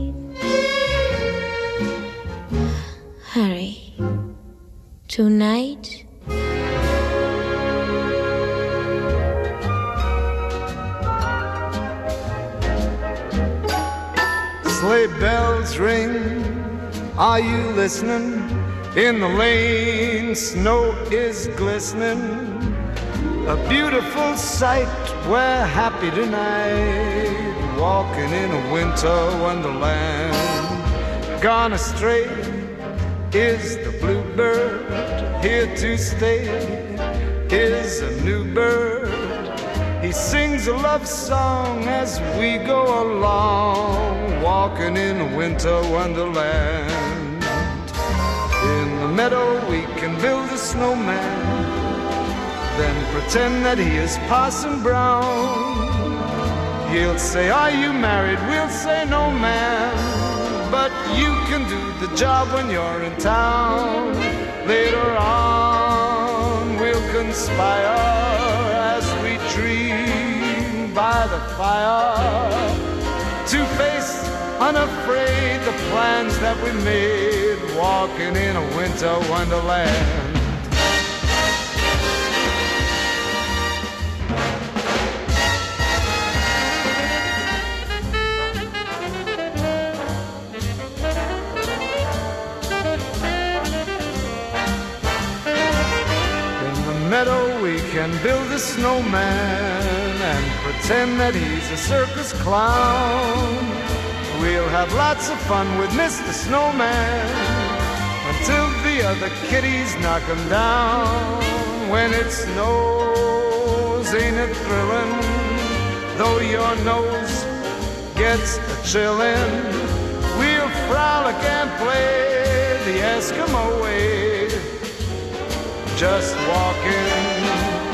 Tonight. Sleigh bells ring. Are you listening? In the lane, snow is glistening. A beautiful sight, we're happy tonight. Walking in a winter wonderland. Gone astray is the bluebird. Here to stay is a new bird. He sings a love song as we go along, walking in winter wonderland. In the meadow, we can build a snowman, then pretend that he is Parson Brown. He'll say, Are you married? We'll say, No, man. But you can do the job when you're in town. Later on, we'll conspire as we dream by the fire to face unafraid the plans that we made walking in a winter wonderland. We can build a snowman and pretend that he's a circus clown. We'll have lots of fun with Mr. Snowman until the other kitties knock him down. When it snows, ain't it thrilling? Though your nose gets a chillin', we'll frolic and play the Eskimo way just walking,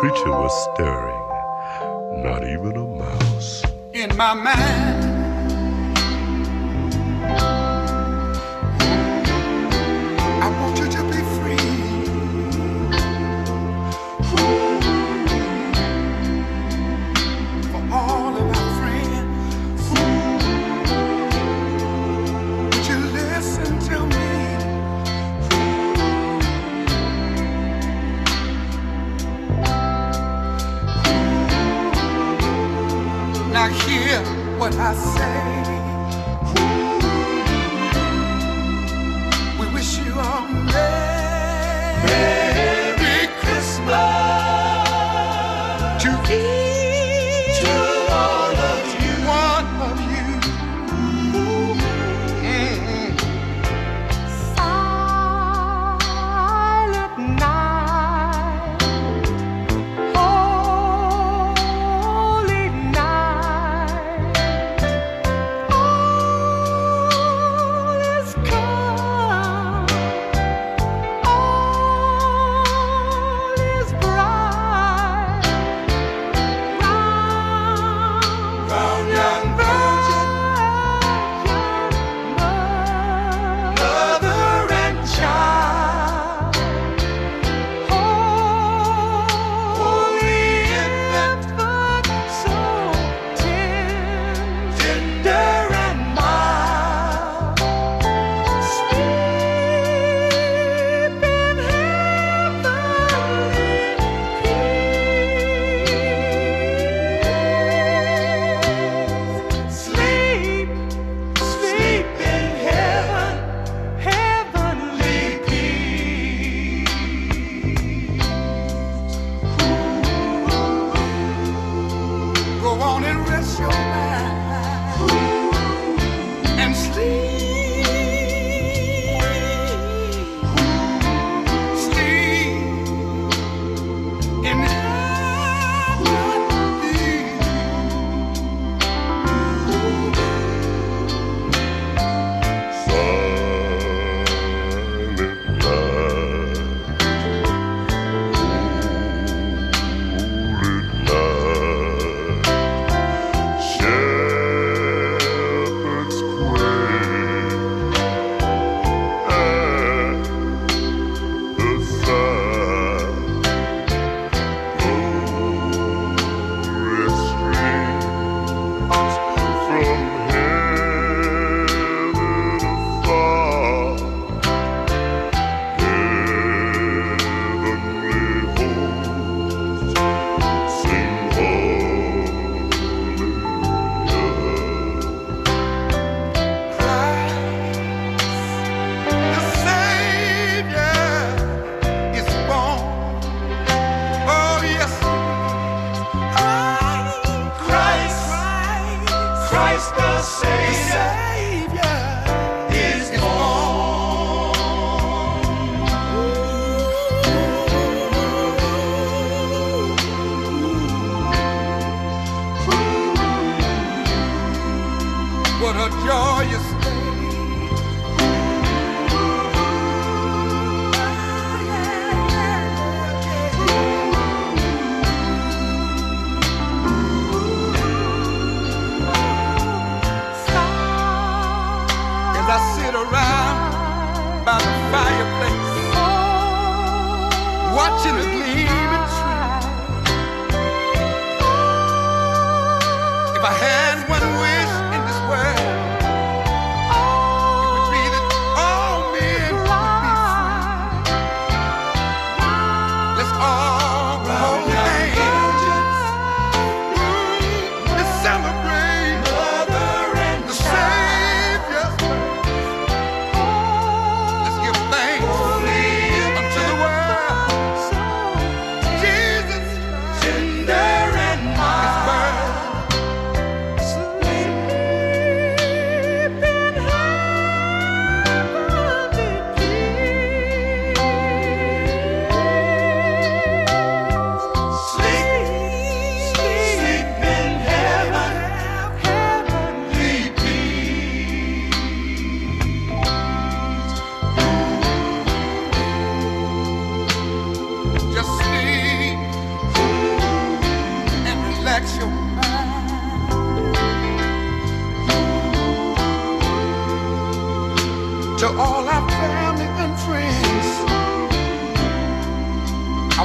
creature was stirring, not even a mouse. in my mind. I say.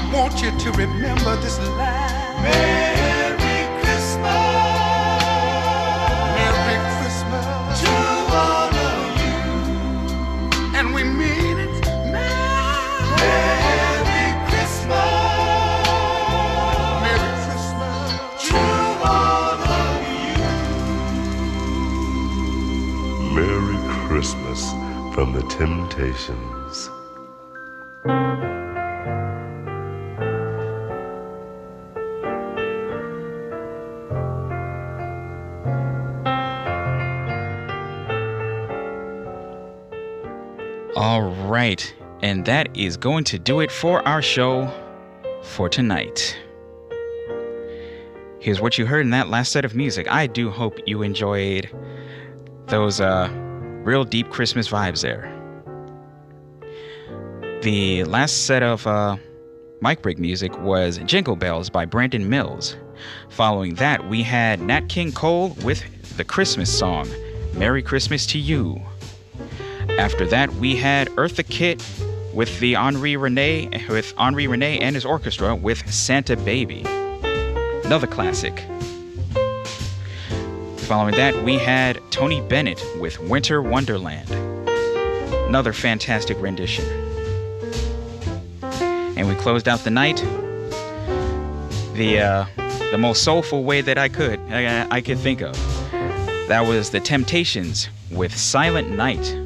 I want you to remember this line. Merry Christmas. Merry Christmas. To all of you. And we mean it. Merry Christmas. Merry Christmas. To all of you. Merry Christmas from the Temptations. And that is going to do it for our show for tonight. Here's what you heard in that last set of music. I do hope you enjoyed those uh, real deep Christmas vibes there. The last set of uh, mic break music was Jingle Bells by Brandon Mills. Following that, we had Nat King Cole with the Christmas song, Merry Christmas to You. After that, we had Eartha Kitt with the Henri Rene with Henri Rene and his orchestra with Santa Baby. Another classic. Following that, we had Tony Bennett with Winter Wonderland. Another fantastic rendition. And we closed out the night the uh, the most soulful way that I could I, I could think of. That was the Temptations with Silent Night.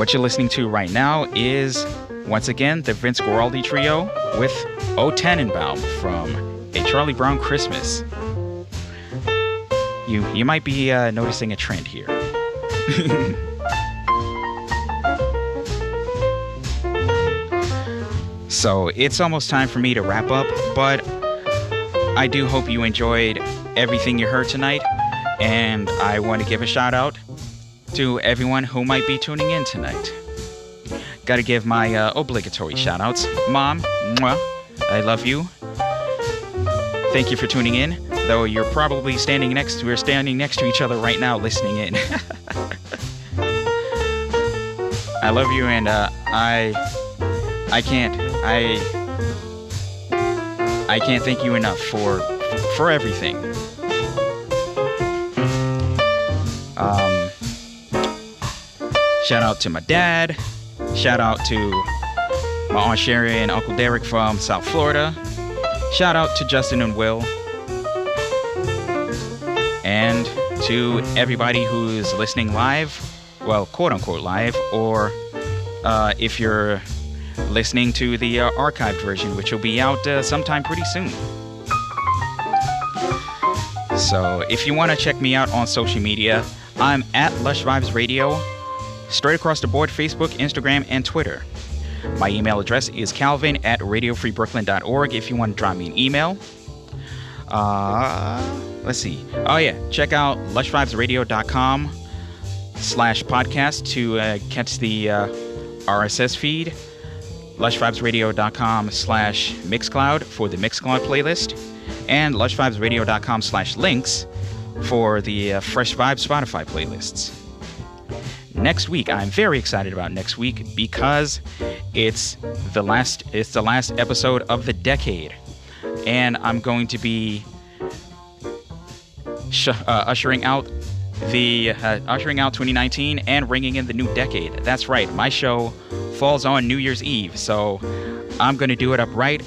What you're listening to right now is, once again, the Vince Guaraldi Trio with O Tannenbaum from A Charlie Brown Christmas. You, you might be uh, noticing a trend here. so it's almost time for me to wrap up, but I do hope you enjoyed everything you heard tonight, and I want to give a shout out to everyone who might be tuning in tonight. Gotta give my uh, obligatory shout outs. Mom, mwah, I love you. Thank you for tuning in, though you're probably standing next to we're standing next to each other right now listening in. I love you and uh, I I can't I I can't thank you enough for for everything. Um Shout out to my dad. Shout out to my Aunt Sherry and Uncle Derek from South Florida. Shout out to Justin and Will. And to everybody who's listening live, well, quote unquote live, or uh, if you're listening to the uh, archived version, which will be out uh, sometime pretty soon. So if you want to check me out on social media, I'm at Lush Vibes Radio straight across the board Facebook, Instagram, and Twitter. My email address is calvin at radiofreebrooklyn.org if you want to drop me an email. Uh, let's see. Oh, yeah. Check out lushvibesradio.com slash podcast to uh, catch the uh, RSS feed. lushvibesradio.com slash mixcloud for the Mixcloud playlist. And lushvibesradio.com slash links for the uh, Fresh Vibes Spotify playlists. Next week. I'm very excited about next week because it's the last it's the last episode of the decade, and I'm going to be sh- uh, ushering out the uh, ushering out 2019 and ringing in the new decade. That's right. My show falls on New Year's Eve, so I'm going to do it up right.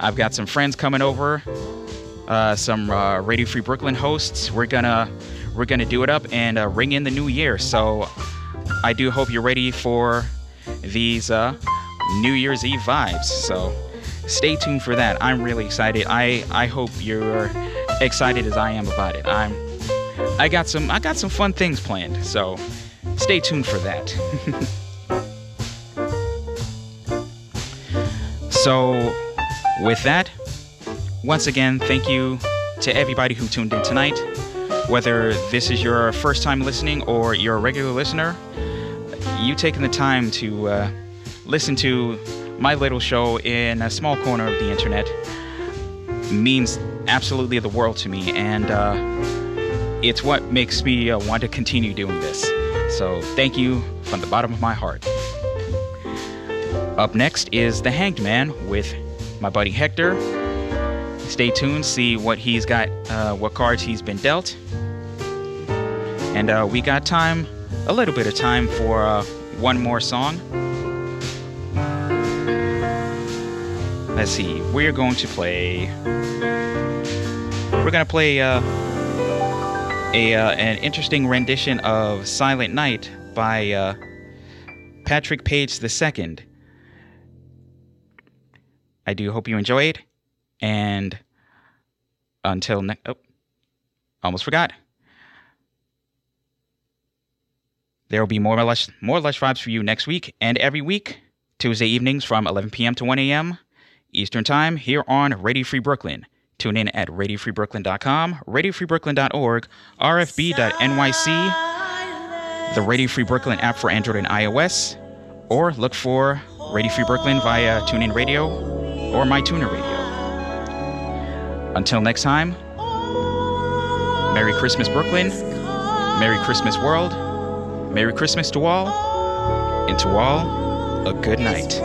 I've got some friends coming over, uh, some uh, Radio Free Brooklyn hosts. We're gonna we're gonna do it up and uh, ring in the new year. So I do hope you're ready for these uh, New Year's Eve vibes. So stay tuned for that. I'm really excited. I I hope you're excited as I am about it. I'm I got some I got some fun things planned. So stay tuned for that. so with that, once again, thank you to everybody who tuned in tonight. Whether this is your first time listening or you're a regular listener, you taking the time to uh, listen to my little show in a small corner of the internet means absolutely the world to me, and uh, it's what makes me uh, want to continue doing this. So, thank you from the bottom of my heart. Up next is The Hanged Man with my buddy Hector. Stay tuned, see what he's got, uh, what cards he's been dealt. And uh, we got time, a little bit of time for uh, one more song. Let's see, we're going to play. We're going to play uh, a uh, an interesting rendition of Silent Night by uh, Patrick Page II. I do hope you enjoy it. And until next, oh, almost forgot. There will be more lush, more lush vibes for you next week and every week, Tuesday evenings from 11 p.m. to 1 a.m. Eastern Time here on Radio Free Brooklyn. Tune in at radiofreebrooklyn.com, radiofreebrooklyn.org, rfb.nyc, the Radio Free Brooklyn app for Android and iOS, or look for Radio Free Brooklyn via TuneIn Radio or MyTuner Radio. Until next time, Merry Christmas, Brooklyn. Merry Christmas, world. Merry Christmas to all. And to all, a good night.